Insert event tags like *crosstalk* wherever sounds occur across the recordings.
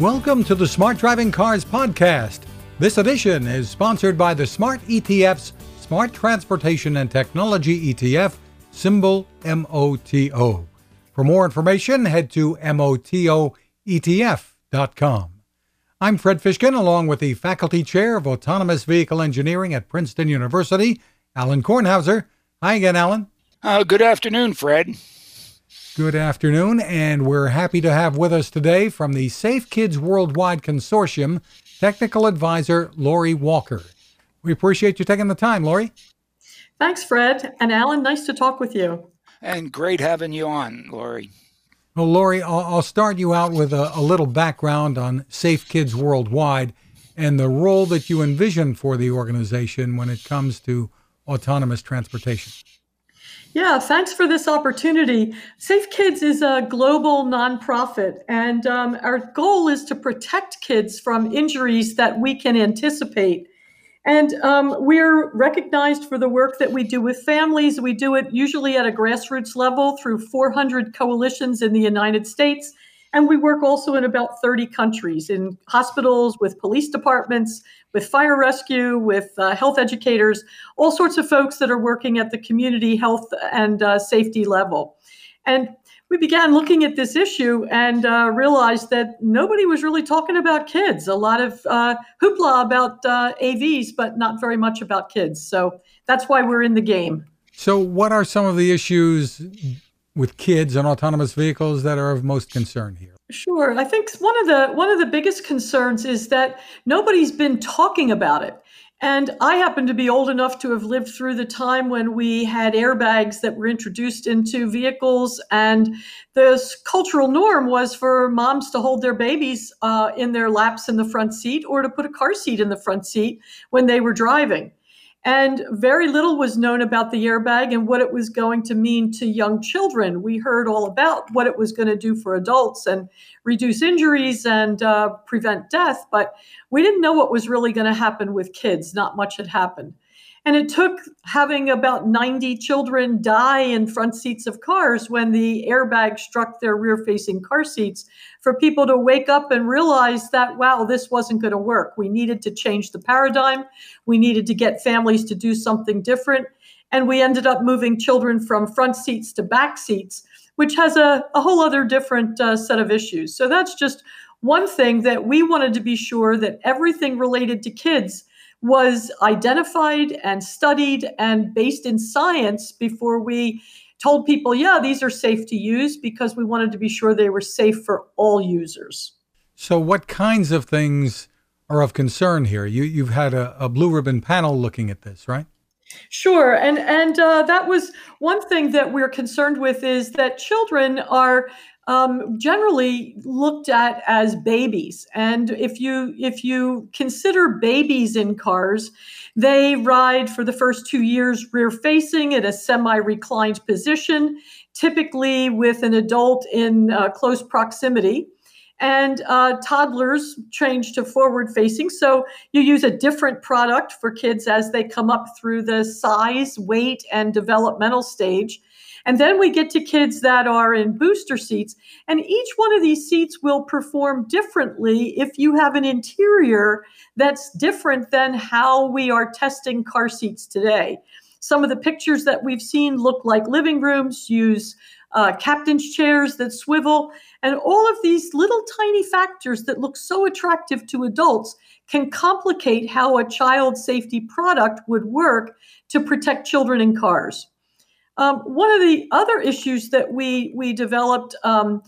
Welcome to the Smart Driving Cars podcast. This edition is sponsored by the Smart ETF's Smart Transportation and Technology ETF, symbol MOTO. For more information, head to MOTOETF.com. I'm Fred Fishkin, along with the Faculty Chair of Autonomous Vehicle Engineering at Princeton University, Alan Kornhauser. Hi again, Alan. Uh, good afternoon, Fred. Good afternoon, and we're happy to have with us today from the Safe Kids Worldwide Consortium technical advisor Lorrie Walker. We appreciate you taking the time, Lorrie. Thanks, Fred. And Alan, nice to talk with you. And great having you on, Lorrie. Well, Lorrie, I'll, I'll start you out with a, a little background on Safe Kids Worldwide and the role that you envision for the organization when it comes to autonomous transportation. Yeah, thanks for this opportunity. Safe Kids is a global nonprofit, and um, our goal is to protect kids from injuries that we can anticipate. And um, we're recognized for the work that we do with families. We do it usually at a grassroots level through 400 coalitions in the United States. And we work also in about 30 countries in hospitals, with police departments, with fire rescue, with uh, health educators, all sorts of folks that are working at the community health and uh, safety level. And we began looking at this issue and uh, realized that nobody was really talking about kids. A lot of uh, hoopla about uh, AVs, but not very much about kids. So that's why we're in the game. So, what are some of the issues with kids and autonomous vehicles that are of most concern here? Sure. I think one of the one of the biggest concerns is that nobody's been talking about it. And I happen to be old enough to have lived through the time when we had airbags that were introduced into vehicles. And the cultural norm was for moms to hold their babies uh, in their laps in the front seat or to put a car seat in the front seat when they were driving. And very little was known about the airbag and what it was going to mean to young children. We heard all about what it was going to do for adults and reduce injuries and uh, prevent death, but we didn't know what was really going to happen with kids. Not much had happened. And it took having about 90 children die in front seats of cars when the airbag struck their rear facing car seats for people to wake up and realize that, wow, this wasn't going to work. We needed to change the paradigm. We needed to get families to do something different. And we ended up moving children from front seats to back seats, which has a, a whole other different uh, set of issues. So that's just one thing that we wanted to be sure that everything related to kids was identified and studied and based in science before we told people, yeah, these are safe to use because we wanted to be sure they were safe for all users. So, what kinds of things are of concern here? You, you've had a, a blue ribbon panel looking at this, right? Sure, and and uh, that was one thing that we're concerned with is that children are um, generally looked at as babies. And if you if you consider babies in cars, they ride for the first two years rear facing at a semi reclined position, typically with an adult in uh, close proximity. And uh, toddlers change to forward facing. So you use a different product for kids as they come up through the size, weight, and developmental stage. And then we get to kids that are in booster seats. And each one of these seats will perform differently if you have an interior that's different than how we are testing car seats today. Some of the pictures that we've seen look like living rooms, use uh, captain's chairs that swivel, and all of these little tiny factors that look so attractive to adults can complicate how a child safety product would work to protect children in cars. Um, one of the other issues that we we developed, um,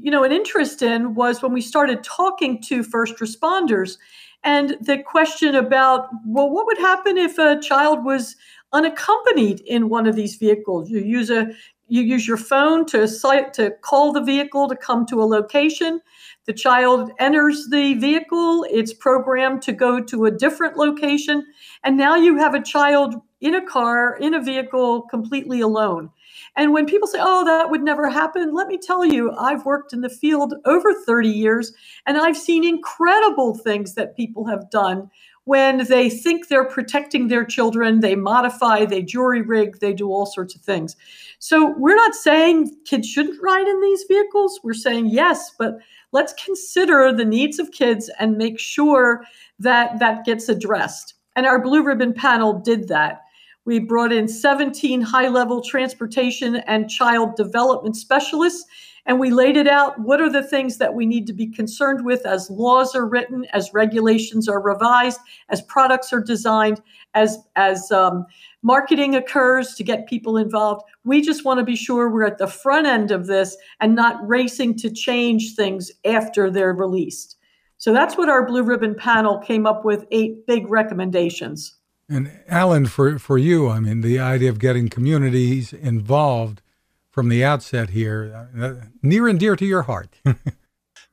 you know, an interest in was when we started talking to first responders, and the question about well, what would happen if a child was unaccompanied in one of these vehicles? You use a you use your phone to site to call the vehicle to come to a location. The child enters the vehicle, it's programmed to go to a different location, and now you have a child in a car, in a vehicle, completely alone. And when people say, oh, that would never happen, let me tell you, I've worked in the field over 30 years and I've seen incredible things that people have done when they think they're protecting their children, they modify, they jury rig, they do all sorts of things. So we're not saying kids shouldn't ride in these vehicles. We're saying yes, but let's consider the needs of kids and make sure that that gets addressed. And our blue ribbon panel did that. We brought in 17 high level transportation and child development specialists and we laid it out. What are the things that we need to be concerned with as laws are written, as regulations are revised, as products are designed, as as um, marketing occurs to get people involved? We just want to be sure we're at the front end of this and not racing to change things after they're released. So that's what our blue ribbon panel came up with eight big recommendations. And Alan, for, for you, I mean, the idea of getting communities involved from the outset here, uh, near and dear to your heart. *laughs*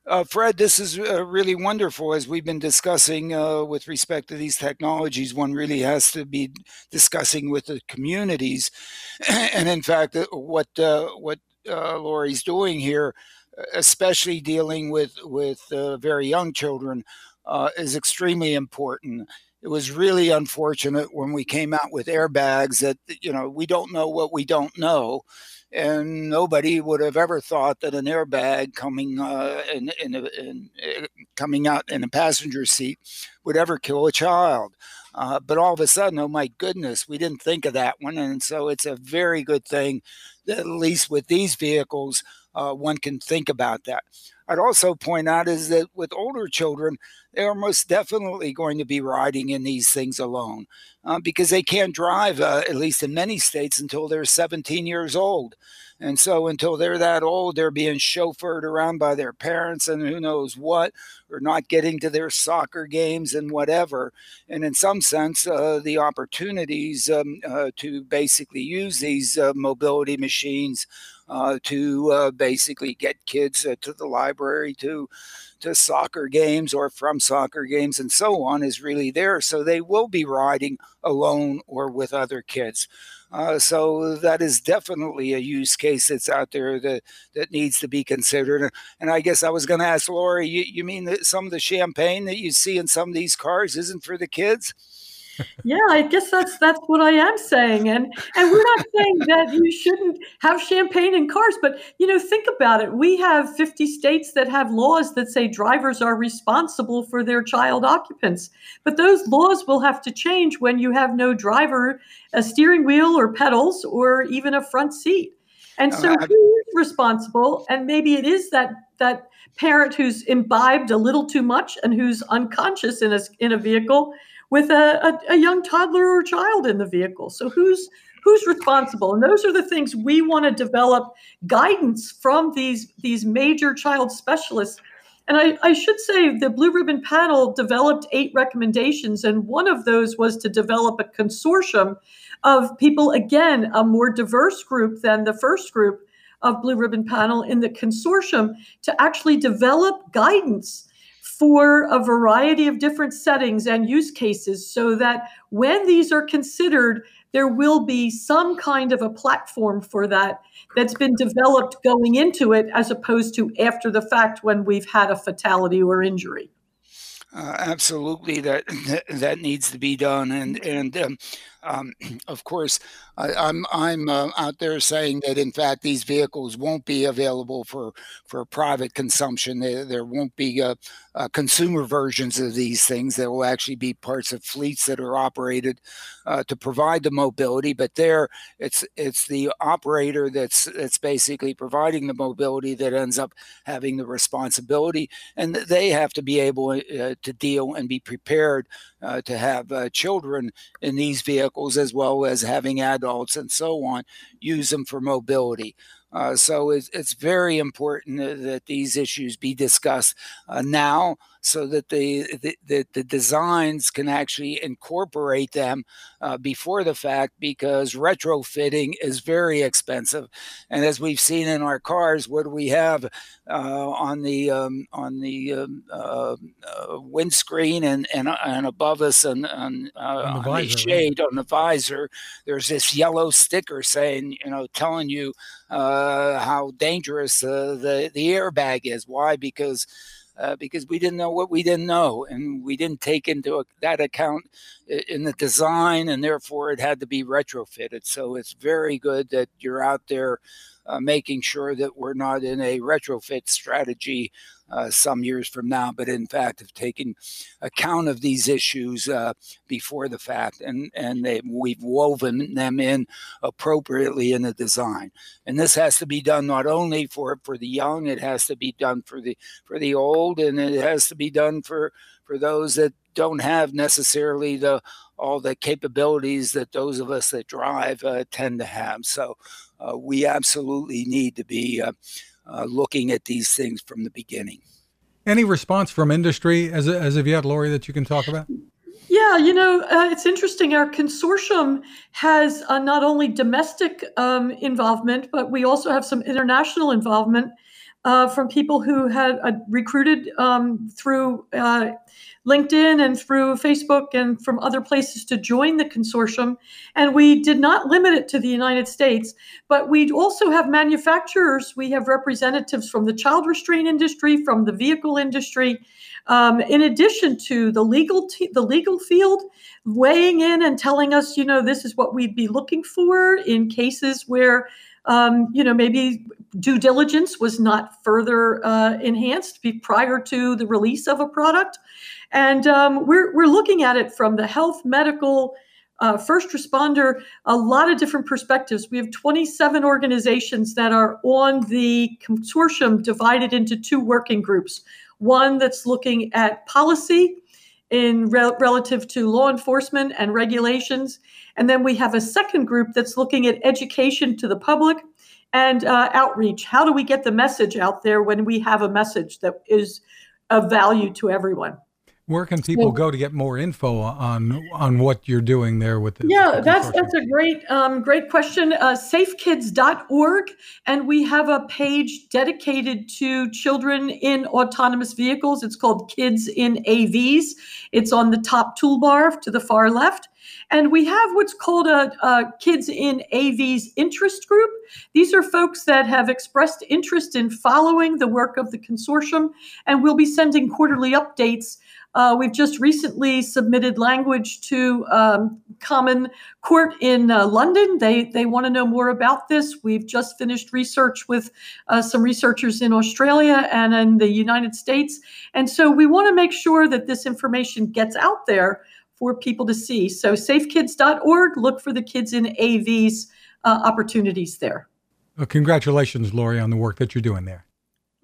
Uh, Fred, this is uh, really wonderful. As we've been discussing uh, with respect to these technologies, one really has to be discussing with the communities. *clears throat* and in fact, uh, what uh, what uh, Lorrie's doing here, especially dealing with with very young children, is extremely important. It was really unfortunate when we came out with airbags that you know we don't know what we don't know and nobody would have ever thought that an airbag coming uh, in, in, in, uh, coming out in a passenger seat would ever kill a child. Uh, but all of a sudden, oh my goodness, we didn't think of that one, and so it's a very good thing that at least with these vehicles, uh, one can think about that. I'd also point out is that with older children, they are most definitely going to be riding in these things alone uh, because they can't drive, uh, at least in many states, until they're 17 years old. And so until they're that old, they're being chauffeured around by their parents and who knows what, or not getting to their soccer games and whatever. And in some sense, uh, the opportunities um, uh, to basically use these uh, mobility machines uh, to uh, basically get kids uh, to the library, to to soccer games or from soccer games and so on is really there. So they will be riding alone or with other kids. Uh, so that is definitely a use case that's out there that, that needs to be considered. And I guess I was going to ask Lorrie, you, you mean that some of the champagne that you see in some of these cars isn't for the kids? Yeah, I guess that's that's what I am saying, and and we're not saying that you shouldn't have champagne in cars, but you know, think about it. We have 50 states that have laws that say drivers are responsible for their child occupants, but those laws will have to change when you have no driver, a steering wheel, or pedals, or even a front seat. And so, uh, who is responsible? And maybe it is that that parent who's imbibed a little too much and who's unconscious in a in a vehicle with a, a, a young toddler or child in the vehicle. So who's who's responsible and those are the things we want to develop guidance from these these major child specialists and I, I, should say the blue ribbon panel developed eight recommendations and one of those was to develop a consortium of people again a more diverse group than the first group of blue ribbon panel in the consortium to actually develop guidance for a variety of different settings and use cases so that when these are considered, there will be some kind of a platform for that that's been developed going into it as opposed to after the fact when we've had a fatality or injury. Uh, absolutely, that that needs to be done, and and um, um, *clears throat* of course, I, am I'm, I'm uh, out there saying that in fact these vehicles won't be available for for private consumption. There, there won't be uh, uh, consumer versions of these things. There will actually be parts of fleets that are operated uh, to provide the mobility. But there, it's it's the operator that's that's basically providing the mobility that ends up having the responsibility, and they have to be able uh, to deal and be prepared uh, to have children in these vehicles as well as having adults and so on use them for mobility. Uh, so it's, it's, very important that these issues be discussed uh, now so that the, the, the, designs can actually incorporate them uh, before the fact because retrofitting is very expensive. And as we've seen in our cars, what do we have uh, on the um, on the um, uh, uh, windscreen and, and, and above us and, and uh, on, the, on the shade right? on the visor? There's this yellow sticker saying, you know, telling you uh, how dangerous uh, the the airbag is. Why? Because uh, because we didn't know what we didn't know, and we didn't take into that account in the design, and therefore it had to be retrofitted. So it's very good that you're out there uh, making sure that we're not in a retrofit strategy uh, some years from now, but in fact have taken account of these issues uh, before the fact, and and they, we've woven them in appropriately in the design. And this has to be done not only for for the young, it has to be done for the for the old, and it has to be done for for those that don't have necessarily the all the capabilities that those of us that drive uh, tend to have. So uh, we absolutely need to be uh, looking at these things from the beginning. Any response from industry as, as of yet, Lorrie, that you can talk about? Yeah, you know, uh, it's interesting. Our consortium has uh, not only domestic um, involvement, but we also have some international involvement uh, from people who had uh, recruited um, through uh, LinkedIn and through Facebook and from other places to join the consortium. And we did not limit it to the United States, but we also have manufacturers. We have representatives from the child restraint industry, from the vehicle industry, um, in addition to the legal the legal field weighing in and telling us, you know, this is what we'd be looking for in cases where um, you know, maybe due diligence was not further uh, enhanced prior to the release of a product. And um, we're, we're looking at it from the health, medical, uh, first responder, a lot of different perspectives. We have 27 organizations that are on the consortium divided into two working groups. One that's looking at policy in relative to law enforcement and regulations. And then we have a second group that's looking at education to the public and uh, outreach. How do we get the message out there when we have a message that is of value to everyone? Where can people go to get more info on on what you're doing there with the Yeah, that's that's a great um, great question. Uh, safekids.org, and we have a page dedicated to children in autonomous vehicles. It's called Kids in AVs. It's on the top toolbar to the far left. And we have what's called a, a, Kids in AVs interest group. These are folks that have expressed interest in following the work of the consortium, and we'll be sending quarterly updates uh, we've just recently submitted language to um, Common Court in uh, London. They they want to know more about this. We've just finished research with uh, some researchers in Australia and in the United States, and so we want to make sure that this information gets out there for people to see. So safekids.org. Look for the kids in AVs uh, opportunities there. Well, congratulations, Lorrie, on the work that you're doing there.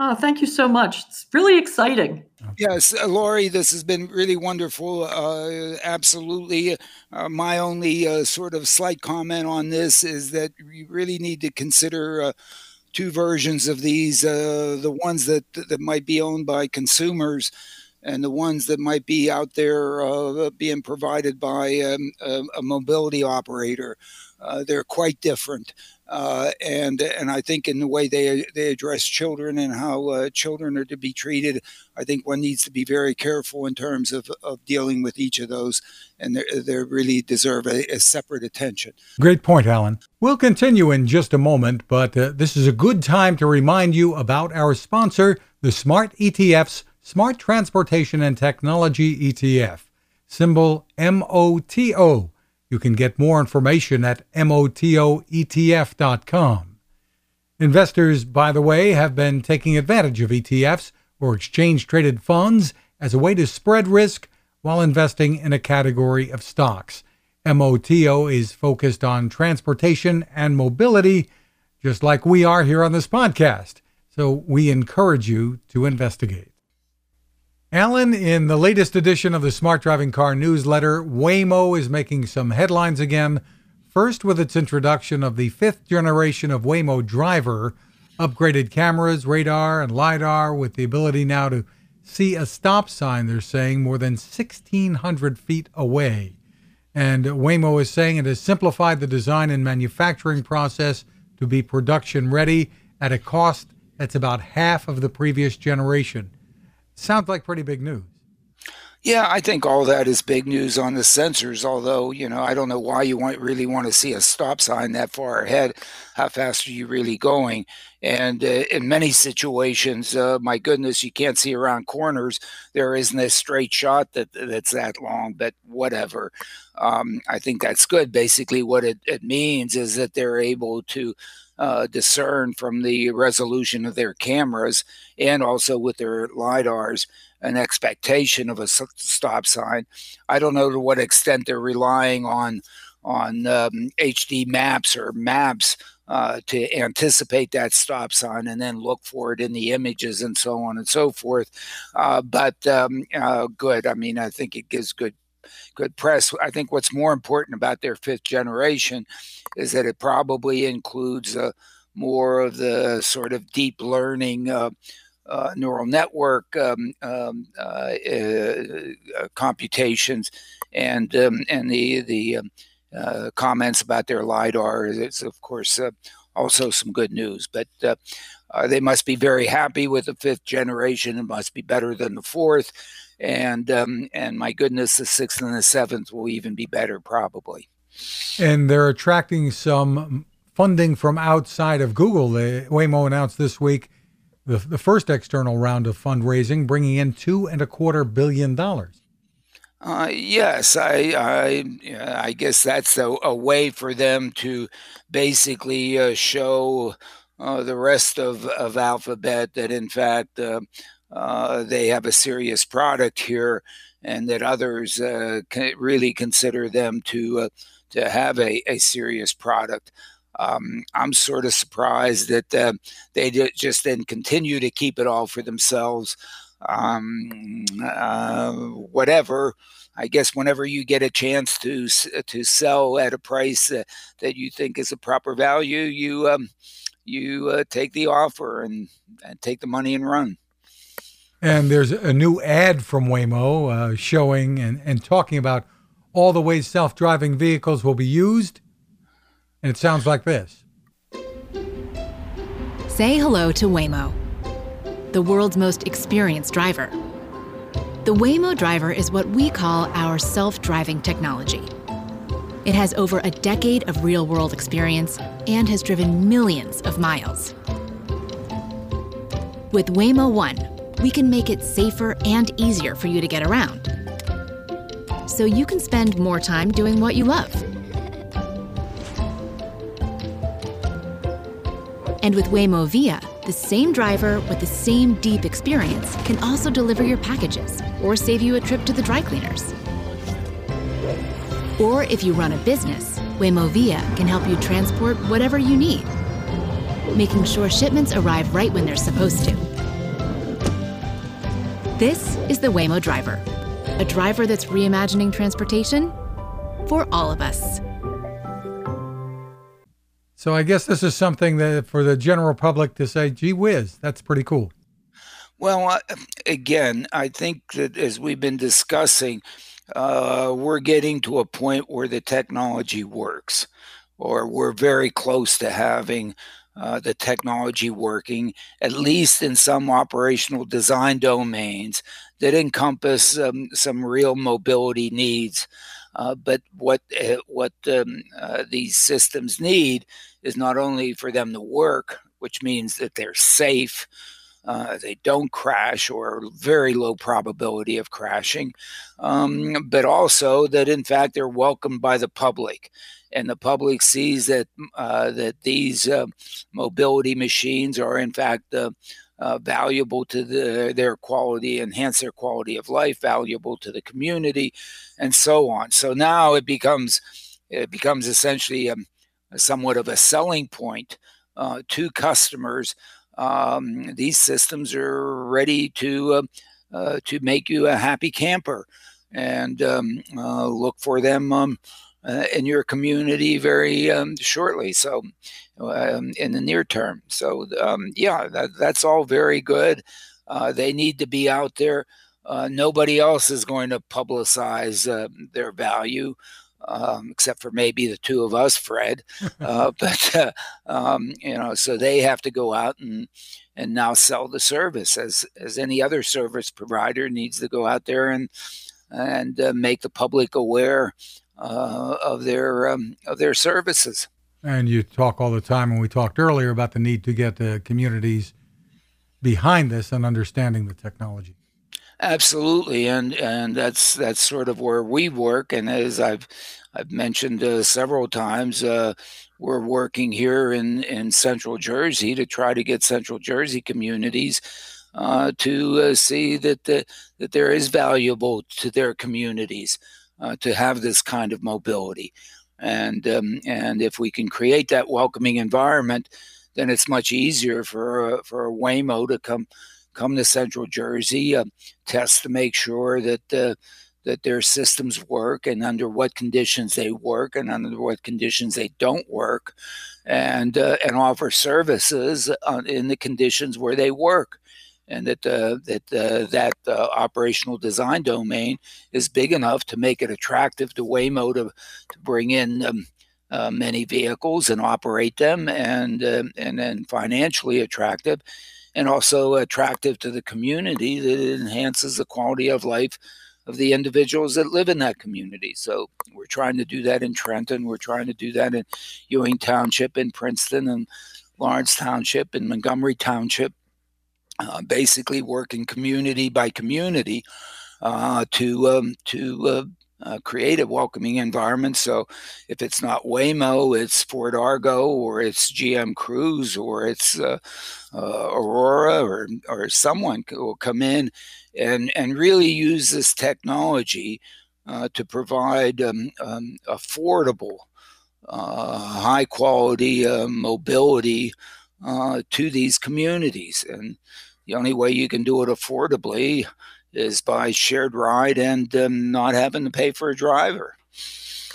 Oh, thank you so much. It's really exciting. Yes, uh, Lorrie, this has been really wonderful. Uh, absolutely. Uh, my only uh, sort of slight comment on this is that you really need to consider uh, two versions of these uh, the ones that, that might be owned by consumers and the ones that might be out there being provided by um, a, a, mobility operator. they're quite different. Uh, and and I think in the way they they address children and how uh, children are to be treated, I think one needs to be very careful in terms of, of dealing with each of those, and they they really deserve a, a, separate attention. Great point, Alan. We'll continue in just a moment, but uh, this is a good time to remind you about our sponsor, the Smart ETF's Smart Transportation and Technology ETF, symbol MOTO. You can get more information at motoetf.com. Investors, by the way, have been taking advantage of ETFs or exchange traded funds as a way to spread risk while investing in a category of stocks. MOTO is focused on transportation and mobility, just like we are here on this podcast. So we encourage you to investigate. Alan, in the latest edition of the Smart Driving Car newsletter, Waymo is making some headlines again. First, with its introduction of the fifth generation of Waymo Driver, upgraded cameras, radar, and LiDAR with the ability now to see a stop sign, they're saying, more than 1,600 feet away. And Waymo is saying it has simplified the design and manufacturing process to be production ready at a cost that's about half of the previous generation. Sounds like pretty big news. Yeah, I think all that is big news on the sensors. Although, you know, I don't know why you want really want to see a stop sign that far ahead. How fast are you really going? And uh, in many situations, uh, my goodness, you can't see around corners. There isn't a straight shot that that's that long. But whatever. Um, I think that's good. Basically, what it, it means is that they're able to uh, discern from the resolution of their cameras and also with their lidars an expectation of a stop sign. I don't know to what extent they're relying on on um, HD maps or maps uh, to anticipate that stop sign and then look for it in the images and so on and so forth. Uh, but um, uh, good. I mean, I think it gives good good press. I think what's more important about their fifth generation is that it probably includes uh, more of the sort of deep learning uh, uh, neural network um, um, uh, uh, computations, and um, and the the um, comments about their lidar is of course also some good news. But they must be very happy with the fifth generation. It must be better than the fourth, and um, and my goodness, the sixth and the seventh will even be better probably. And they're attracting some funding from outside of Google. They, Waymo announced this week the, the first external round of fundraising, bringing in two and a quarter billion dollars. Uh, yes, I, I, I guess that's a, a, way for them to basically uh, show uh, the rest of, of Alphabet that, in fact, uh, uh, they have a serious product here, and that others uh, really consider them to to have a, a serious product. Um, I'm sort of surprised that uh, they just then continue to keep it all for themselves. Um, uh, whatever. I guess whenever you get a chance to to sell at a price uh, that you think is a proper value, you um, you uh, take the offer and, and take the money and run. And there's a new ad from Waymo uh, showing and, and talking about all the ways self driving vehicles will be used and it sounds like this Say hello to Waymo, the world's most experienced driver. The Waymo driver is what we call our self driving technology. It has over a decade of real world experience and has driven millions of miles. With Waymo One, we can make it safer and easier for you to get around. So you can spend more time doing what you love And with Waymo Via, the same driver with the same deep experience can also deliver your packages or save you a trip to the dry cleaners. Or if you run a business, Waymo Via can help you transport whatever you need, making sure shipments arrive right when they're supposed to. This is the Waymo driver, a driver that's reimagining transportation for all of us. So I guess this is something that for the general public to say, gee whiz, that's pretty cool. Well, uh, again, I think that as we've been discussing, uh, we're getting to a point where the technology works, or we're very close to having uh, the technology working, at least in some operational design domains that encompass um, some real mobility needs. Uh, but what uh, what um, uh, these systems need is not only for them to work, which means that they're safe, uh, they don't crash or very low probability of crashing, um, but also that in fact they're welcomed by the public, and the public sees that uh, that these uh, mobility machines are in fact uh, valuable to the, their quality, enhance their quality of life, valuable to the community, and so on. So now it becomes it becomes essentially um, somewhat of a selling point uh, to customers. Um, these systems are ready to uh, uh, to make you a happy camper, and um, uh, look for them um, uh, in your community very um, shortly. So, um, in the near term. So, um, yeah, that, that's all very good. They need to be out there. nobody else is going to publicize their value um, except for maybe the two of us, Fred. *laughs* Uh, *laughs* but uh, um, you know, so they have to go out and and now sell the service as as any other service provider needs to go out there and and uh, make the public aware uh, of their um, of their services. And you talk all the time, and we talked earlier about the need to get the communities behind this and understanding the technology. Absolutely, and and that's that's sort of where we work. And as I've I've mentioned uh, several times, uh, we're working here in in Central Jersey to try to get Central Jersey communities uh, to uh, see that the, that there is valuable to their communities uh, to have this kind of mobility, and um, and if we can create that welcoming environment, then it's much easier for for a Waymo to come come to Central Jersey, uh, test to make sure that uh, that their systems work and under what conditions they work and under what conditions they don't work, and uh, and offer services uh, in the conditions where they work. And that uh, that that operational design domain is big enough to make it attractive to Waymo to, to bring in um, uh, many vehicles and operate them, and uh, and then financially attractive, and also attractive to the community that it enhances the quality of life of the individuals that live in that community. So we're trying to do that in Trenton. We're trying to do that in Ewing Township, in Princeton, and Lawrence Township, and Montgomery Township. Uh, basically, working community by community uh, to um, to uh, uh, create a welcoming environment. So if it's not Waymo, it's Ford Argo or it's GM Cruise or it's uh, uh, Aurora or, or someone will come in and, and really use this technology uh, to provide um, um, affordable, uh, high quality uh, mobility to these communities. And the only way you can do it affordably is by shared ride and um, not having to pay for a driver.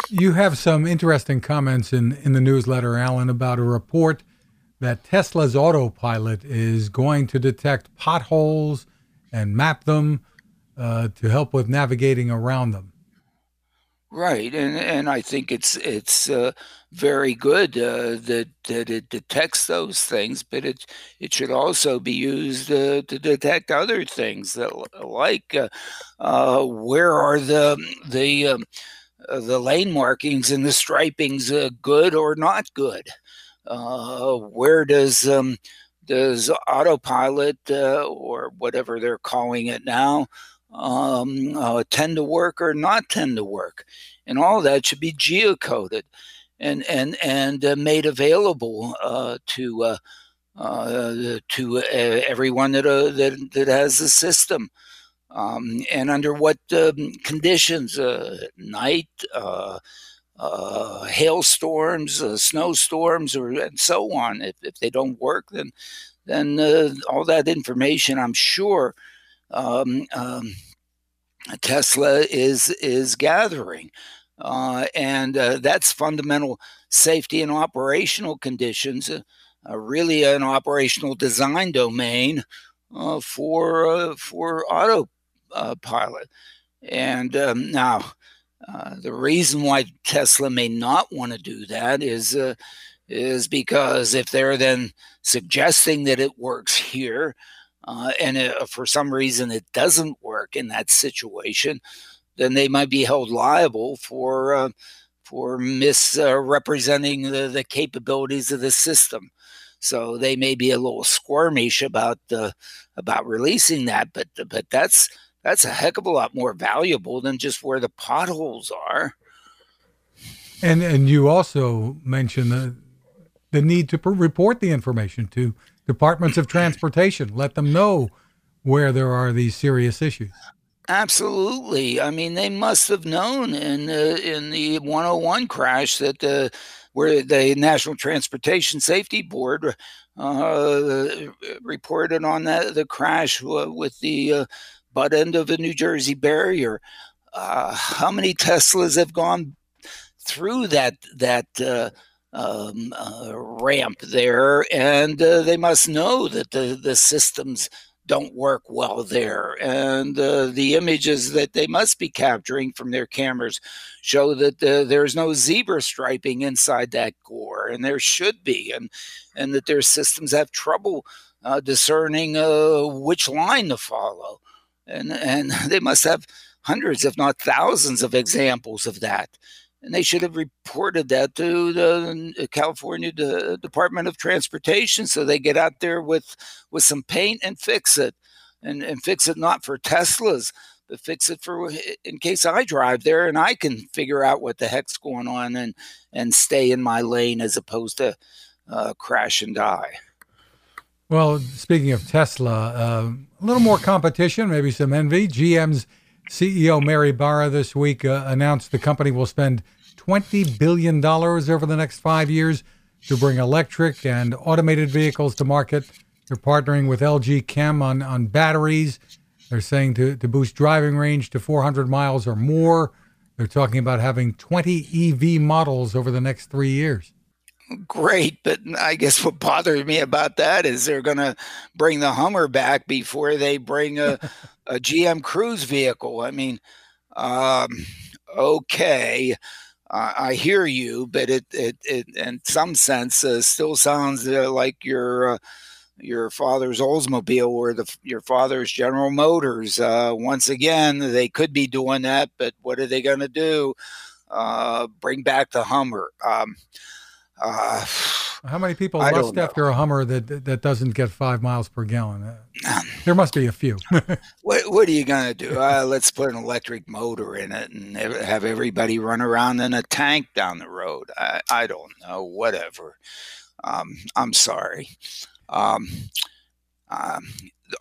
You have some interesting comments in, in the newsletter, Alan, about a report that Tesla's autopilot is going to detect potholes and map them uh, to help with navigating around them. Right, and and I think it's it's uh, very good uh, that that it detects those things, but it it should also be used uh, to detect other things that like uh, uh, where are the the um, uh, the lane markings and the stripings good or not good? where does um, does autopilot or whatever they're calling it now? Um, uh, tend to work or not tend to work, and all that should be geocoded and and and uh, made available uh, to uh, uh, to everyone that that that has the system. Um, and under what um, conditions, night, hailstorms, snowstorms, or and so on. If, if they don't work, then then all that information, I'm sure, um, um, Tesla is is gathering, uh, and uh, that's fundamental safety and operational conditions. Uh, uh really, an operational design domain uh, for uh, for autopilot. And um, now, the reason why Tesla may not want to do that is is because if they're then suggesting that it works here, uh, and it, for some reason it doesn't work in that situation, then they might be held liable for uh, for misrepresenting the, the capabilities of the system. So they may be a little squirmish about uh, about releasing that, but but that's that's a heck of a lot more valuable than just where the potholes are. And and you also mentioned the the need to report the information to departments of *clears throat* transportation. Let them know where there are these serious issues. Absolutely. I mean, they must have known in uh, in the 101 crash that the where the National Transportation Safety Board uh, reported on that the crash with the uh, butt end of a New Jersey barrier. Uh, how many Teslas have gone through that that uh, um, uh, ramp there, and uh, they must know that the, the systems don't work well there. And uh, the images that they must be capturing from their cameras show that uh, there's no zebra striping inside that gore, and there should be, and and that their systems have trouble uh, discerning uh, which line to follow, and and *laughs* they must have hundreds, if not thousands, of examples of that. And they should have reported that to the California Department of Transportation so they get out there with, with some paint and fix it. And, and fix it not for Teslas, but fix it for in case I drive there and I can figure out what the heck's going on and, and stay in my lane as opposed to uh, crash and die. Well, speaking of Tesla, uh, a little more competition, maybe some envy. GM's CEO Mary Barra this week uh, announced the company will spend $20 billion over the next five years to bring electric and automated vehicles to market. They're partnering with LG Chem on, on batteries. They're saying to, to boost driving range to 400 miles or more. They're talking about having 20 EV models over the next three years great. But I guess what bothers me about that is they're going to bring the Hummer back before they bring a, *laughs* a GM Cruise vehicle. I mean, um, okay. Uh, I hear you, but it, it, it in some sense, uh, still sounds uh, like your uh, your father's Oldsmobile or the your father's General Motors. Uh, once again, they could be doing that, but what are they going to do? Uh, bring back the Hummer. Um, How many people I lust after a Hummer that that doesn't get five miles per gallon? Uh, there must be a few. *laughs* what What are you gonna do? Uh, let's put an electric motor in it and have everybody run around in a tank down the road. I, I don't know. Whatever. Um, I'm sorry. Um, um,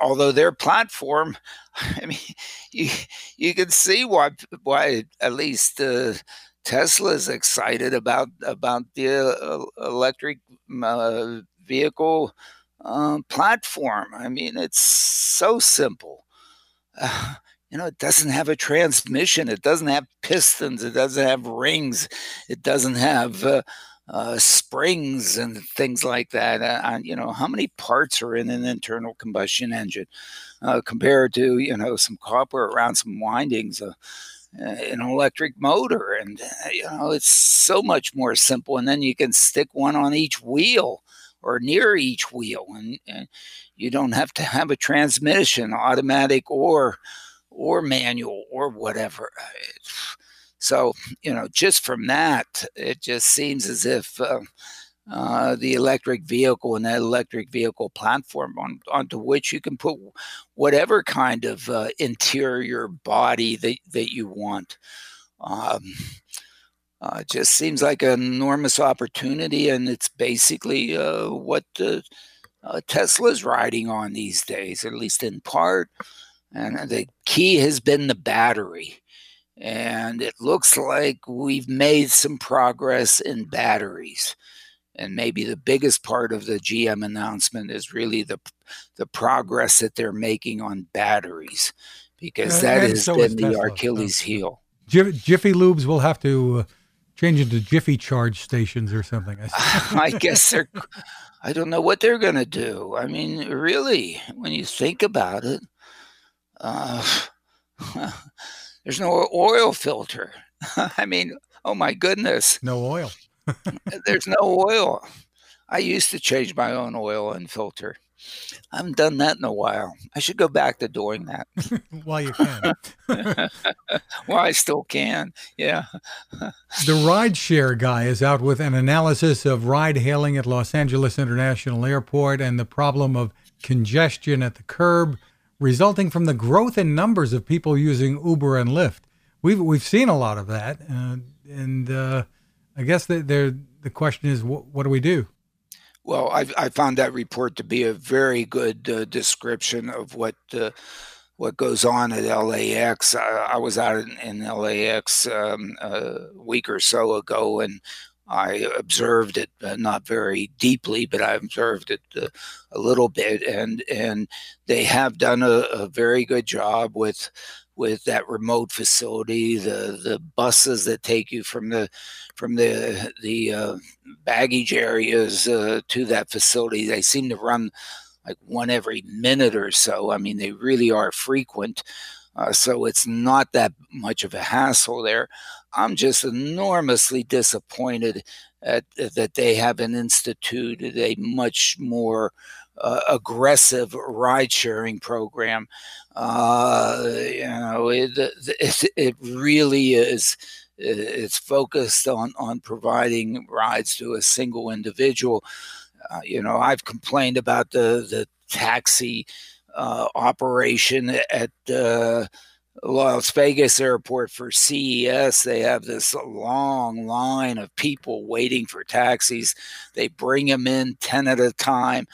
although their platform, *laughs* I mean, *laughs* you you can see why why at least. Uh, Tesla's excited about about the uh, electric uh, vehicle uh, platform. I mean, it's so simple. *sighs* you know, it doesn't have a transmission. It doesn't have pistons. It doesn't have rings. It doesn't have uh, uh, springs and things like that. Uh, you know, how many parts are in an internal combustion engine compared to you know some copper around some windings? An electric motor and uh, you know it's so much more simple and then you can stick one on each wheel or near each wheel and, and you don't have to have a transmission automatic or or manual or whatever so you know just from that it just seems as if uh, uh, the electric vehicle and that electric vehicle platform on, onto which you can put whatever kind of uh, interior body that, that you want. Um, uh, just seems like an enormous opportunity, and it's basically uh, what uh, Tesla's riding on these days, at least in part. And the key has been the battery. And it looks like we've made some progress in batteries and maybe the biggest part of the GM announcement is really the the progress that they're making on batteries, because that and has so been the Achilles heel. Jiffy Lubes will have to uh, change into Jiffy Charge stations or something. I, *laughs* I guess *laughs* they're. I don't know what they're going to do. I mean, really, when you think about it, uh, *laughs* there's no oil filter. I mean, oh my goodness, no oil. There's no oil. I used to change my own oil and filter. I haven't done that in a while. I should go back to doing that. *laughs* While you can. *laughs* well, I still can. Yeah. the rideshare guy is out with an analysis of ride hailing at Los Angeles International Airport and the problem of congestion at the curb resulting from the growth in numbers of people using Uber and Lyft. We've we've seen a lot of that, uh, and uh, I guess the the question is, what, what do we do? Well, I, I found that report to be a very good uh, description of what uh, what goes on at LAX. I, I was out in, in LAX um, a week or so ago, and I observed it uh, not very deeply, but I observed it uh, a little bit, and and they have done a, a very good job with with that remote facility, the the buses that take you from the from the the uh, baggage areas uh, to that facility. They seem to run like one every minute or so. I mean, they really are frequent. Uh, so it's not that much of a hassle there. I'm just enormously disappointed at, that they haven't instituted a much more uh, aggressive ride sharing program. Uh, you know, it, it, it really is it's focused on on providing rides to a single individual. Uh, you know, I've complained about the the taxi uh, operation at uh, Las Vegas airport for CES. They have this long line of people waiting for taxis. They bring them in 10 at a time,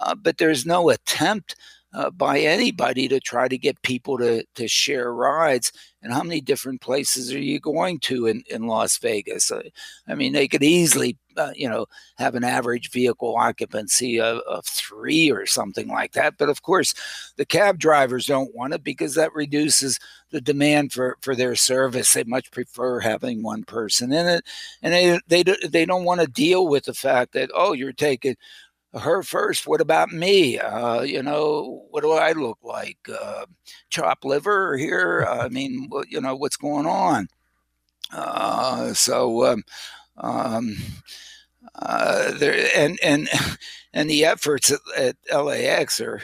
uh, but there's no attempt uh, by anybody to try to get people to, to share rides. And how many different places are you going to in, in Las Vegas? I, I mean, they could easily, uh, you know, have an average vehicle occupancy of, of three or something like that. But of course, the cab drivers don't want it because that reduces the demand for, for their service. They much prefer having one person in it, and they they they don't want to deal with the fact that oh, you're taking her first. What about me? Uh, you know, what do I look like? Uh, chop liver here? *laughs* I mean, you know, what's going on? Uh, so, um, um, uh, there and and and the efforts at, at LAX are,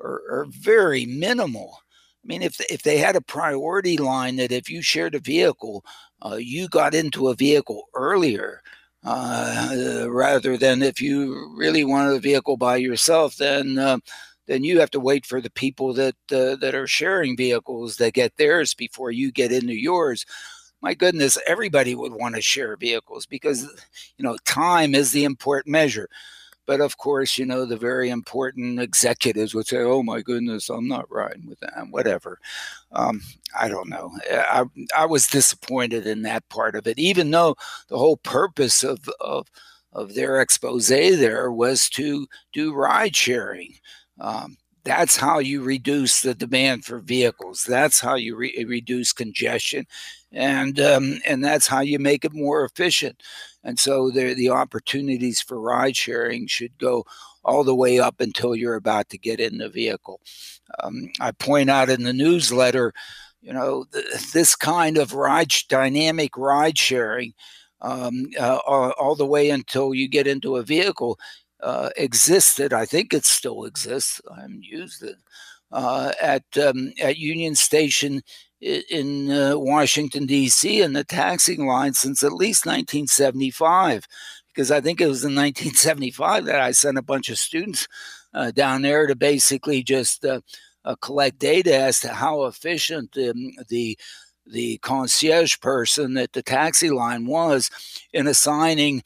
are, are very minimal. I mean, if if they had a priority line that if you shared a vehicle, uh, you got into a vehicle earlier, uh, rather than if you really wanted a vehicle by yourself, then uh, then you have to wait for the people that uh, that are sharing vehicles that get theirs before you get into yours. My goodness, everybody would want to share vehicles because you know time is the important measure. But of course, you know, the very important executives would say, oh my goodness, I'm not riding with them, whatever. Um, I don't know. I, I was disappointed in that part of it, even though the whole purpose of, of, of their expose there was to do ride sharing. Um, that's how you reduce the demand for vehicles. That's how you re- reduce congestion, and um, and that's how you make it more efficient. And so the the opportunities for ride sharing should go all the way up until you're about to get in the vehicle. Um, I point out in the newsletter, you know, th- this kind of ride dynamic ride sharing. Um, uh, all the way until you get into a vehicle uh, existed. I think it still exists. I haven't used it uh, at um, at Union Station in uh, Washington D.C. in the taxing line since at least 1975, because I think it was in 1975 that I sent a bunch of students uh, down there to basically just uh, collect data as to how efficient um, the the concierge person at the taxi line was in assigning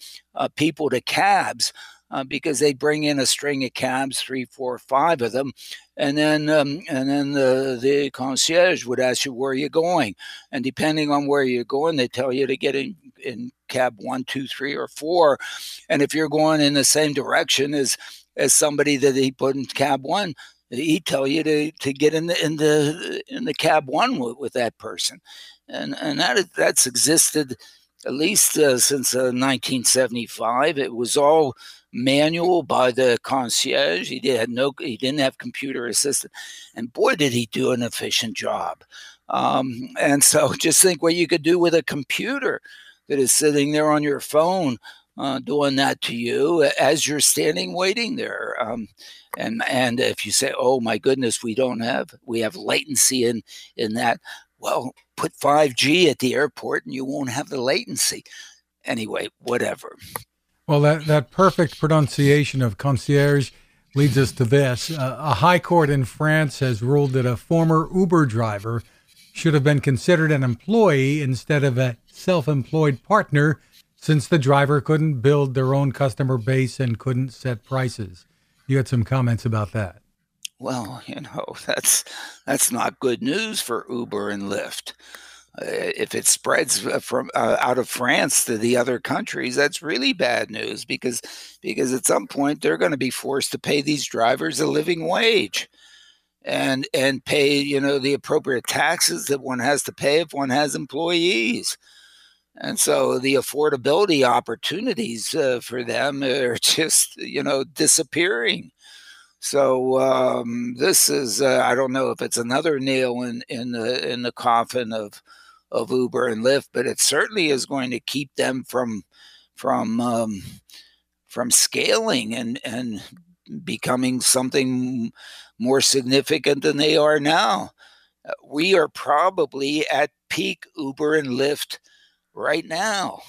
people to cabs uh, because they bring in a string of cabs, three, four, five of them, and then um, and then the the concierge would ask you where you're going, and depending on where you're going, they tell you to get in in cab one, two, three, or four, and if you're going in the same direction as as somebody that he put in cab one, he'd tell you to, to get in the in the in the cab one with, with that person, and and that that's existed at least uh, since uh, 1975. It was all manual by the concierge. He did had no he didn't have computer assistant, and boy did he do an efficient job. Um, and so *laughs* just think what you could do with a computer that is sitting there on your phone. Uh, doing that to you as you're standing waiting there, um, and and if you say, "Oh my goodness, we don't have we have latency in in that," well, put 5G at the airport and you won't have the latency. Anyway, whatever. Well, that, that perfect pronunciation of concierge leads us to this. Uh, a high court in France has ruled that a former Uber driver should have been considered an employee instead of a self employed partner since the driver couldn't build their own customer base and couldn't set prices. You had some comments about that. Well, you know, *laughs* that's that's not good news for Uber and Lyft. Uh, if it spreads uh, from uh, out of France to the other countries, that's really bad news because because at some point they're going to be forced to pay these drivers a living wage and and pay you know the appropriate taxes that one has to pay if one has employees and so the affordability opportunities uh, for them are *laughs* just you know disappearing so um, this is uh, I don't know if it's another nail in in the in the coffin of of Uber and Lyft, but it certainly is going to keep them from from um, from scaling and and becoming something more significant than they are now. Uh, we are probably at peak Uber and Lyft right now.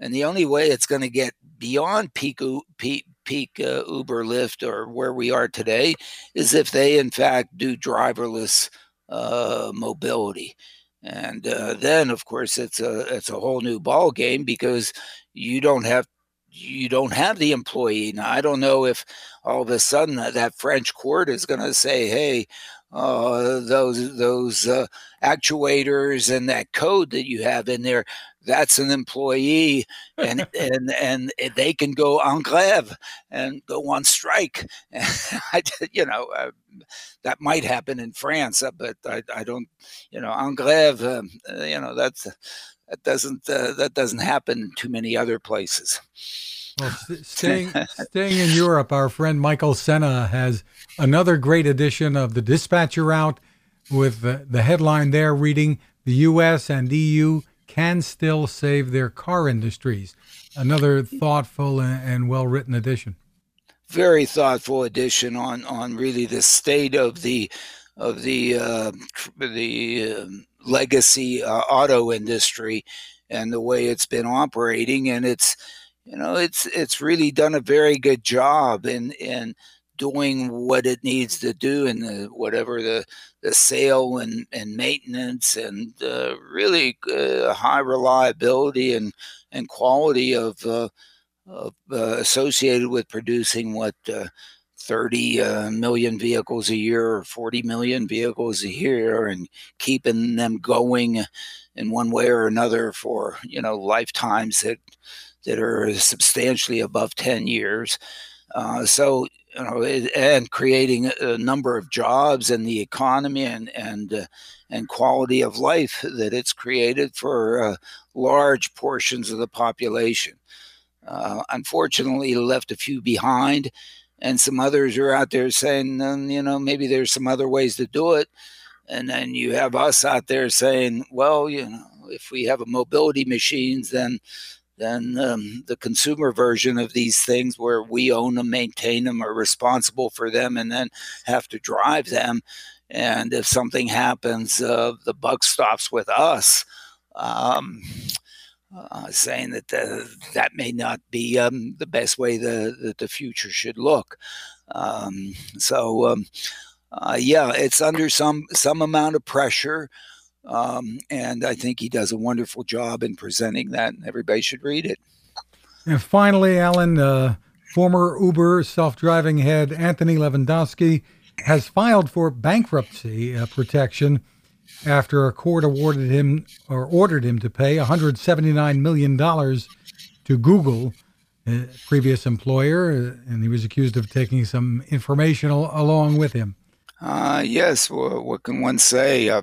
And the only way it's going to get beyond peak, peak, peak uh, Uber, Lyft, or where we are today is if they, in fact, do driverless uh, mobility. And uh, then, of course, it's a it's a whole new ball game because you don't have you don't have the employee. Now, I don't know if all of a sudden that, French court is going to say, "Hey, uh, those those uh, actuators and that code that you have in there, that's an employee, and *laughs* and and they can go en grève and go on strike. *laughs* I, you know, uh, that might happen in France, uh, but I, I don't, you know, en grève. Um, uh, you know, that's that doesn't uh, that doesn't happen in too many other places. Well, staying *laughs* staying in Europe, our friend Michael Sena has another great edition of the Dispatcher out with the, the headline there reading the U.S. and EU can still save their car industries. Another thoughtful and, well written edition. Very thoughtful edition on on really the state of the of the uh, the uh, legacy uh, auto industry and the way it's been operating, and it's you know it's it's really done a very good job in in doing what it needs to do in the whatever the the sale and and maintenance and uh, really uh, high reliability and and quality of, uh, of uh, associated with producing what uh, 30 uh, million vehicles a year or 40 million vehicles a year and keeping them going in one way or another for you know lifetimes that that are substantially above 10 years. So you know and creating a number of jobs and the economy and and uh, and quality of life that it's created for uh, large portions of the population uh, unfortunately left a few behind and some others are out there saying, you know, maybe there's some other ways to do it. And then you have us out there saying, well, you know, if we have a mobility machines, then then um, the consumer version of these things where we own them, maintain them, are responsible for them, and then have to drive them. And if something happens, uh, the buck stops with us. Um, uh, saying that the, that may not be um, the best way the, that the future should look. Um, so, um, uh, yeah, it's under some some amount of pressure, um, and I think he does a wonderful job in presenting that, and everybody should read it. And finally, Alan, uh, former Uber self-driving head Anthony Levandowski has filed for bankruptcy uh, protection after a court awarded him or ordered him to pay 179 million dollars to Google, a previous employer, and he was accused of taking some information along with him. Uh, yes, well, what can one say? Uh,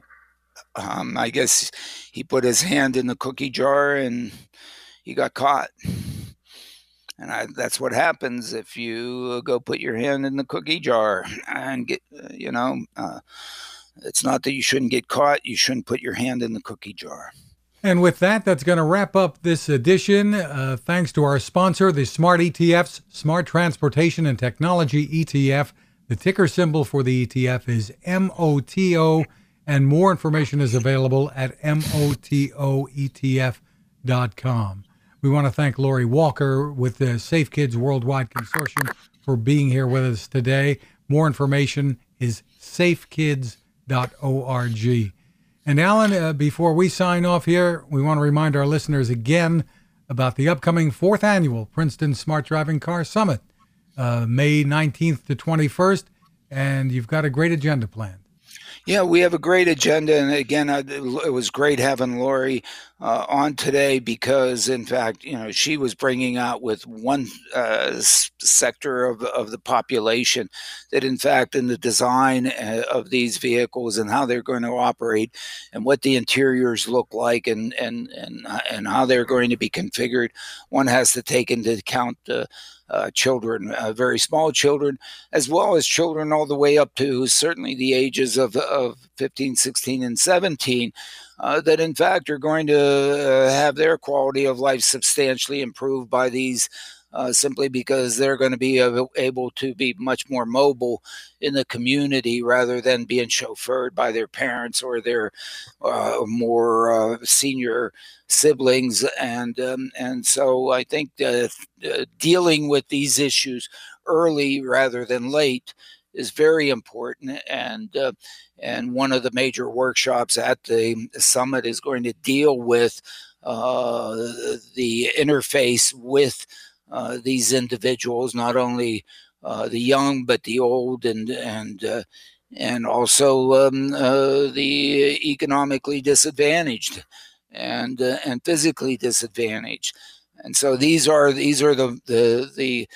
um, I guess he put his hand in the cookie jar and he got caught. And I, that's what happens if you go put your hand in the cookie jar and get, you know, uh, it's not that you shouldn't get caught, you shouldn't put your hand in the cookie jar. And with that, that's going to wrap up this edition. Uh, thanks to our sponsor, the Smart ETFs, Smart Transportation and Technology ETF. The ticker symbol for the ETF is MOTO, and more information is available at MOTOETF.com. We want to thank Lorrie Walker with the Safe Kids Worldwide Consortium for being here with us today. More information is safekids.com org. And Alan, uh, before we sign off here, we want to remind our listeners again about the upcoming fourth annual Princeton Smart Driving Car Summit, uh, May 19th to 21st. And you've got a great agenda planned. Yeah, we have a great agenda, and again, it was great having Lorrie uh, on today because, in fact, you know, she was bringing out with one uh, sector of of the population that, in fact, in the design uh, of these vehicles and how they're going to operate, and what the interiors look like, and and and uh, and how they're going to be configured, one has to take into account the children, uh, very small children, as well as children all the way up to certainly the ages of, of 15, 16, and 17, uh, that in fact are going to uh, have their quality of life substantially improved by these. Uh, simply because they're going to be able to be much more mobile in the community rather than being chauffeured by their parents or their uh, more uh, senior siblings. And um, and so I think dealing with these issues early rather than late is very important and uh, and one of the major workshops at the summit is going to deal with uh, the interface with uh, these individuals, not only uh, the young but the old, and and uh, and also um, uh, the economically disadvantaged and uh, and physically disadvantaged. And so these are these are the the the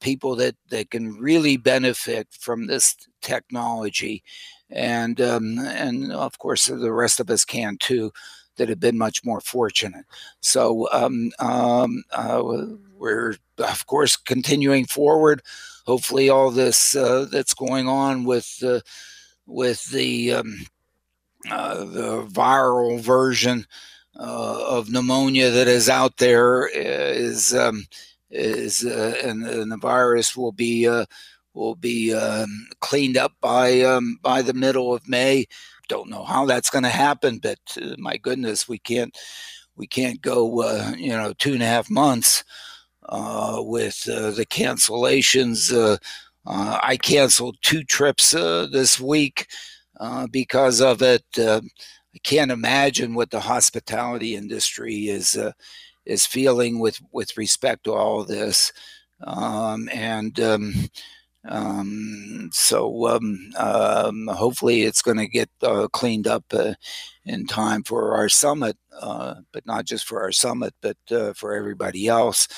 people that that can really benefit from this technology, and um, and of course the rest of us can too that have been much more fortunate. So um, um, uh, we're of course continuing forward. Hopefully, all this uh, that's going on with uh, with the um, uh, the viral version uh, of pneumonia that is out there is um, is uh, and, and, the virus will be will be um, cleaned up by um, by the middle of May don't know how that's going to happen, but uh, my goodness, we can't we can't go uh, you know two and a half months uh, with uh, the cancellations. Uh, uh, I canceled two trips this week because of it. I can't imagine what the hospitality industry is is feeling with with respect to all this, um, and um, um, so um, um, hopefully it's going to get uh, cleaned up uh, in time for our summit, uh, but not just for our summit, but uh, for everybody else.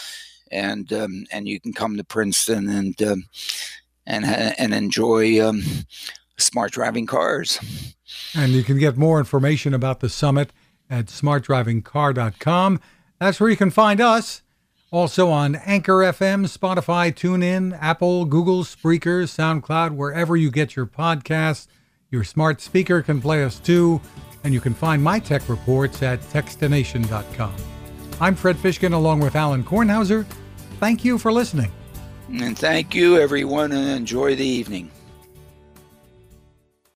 And um, and you can come to Princeton and um, and and enjoy um, smart driving cars. And you can get more information about the summit at smartdrivingcar.com. That's where you can find us. Also on Anchor FM, Spotify, TuneIn, Apple, Google, Spreaker, SoundCloud, wherever you get your podcasts. Your smart speaker can play us too, and you can find my tech reports at techstination.com. I'm Fred Fishkin along with Alan Kornhauser. Thank you for listening. And thank you, everyone, and enjoy the evening.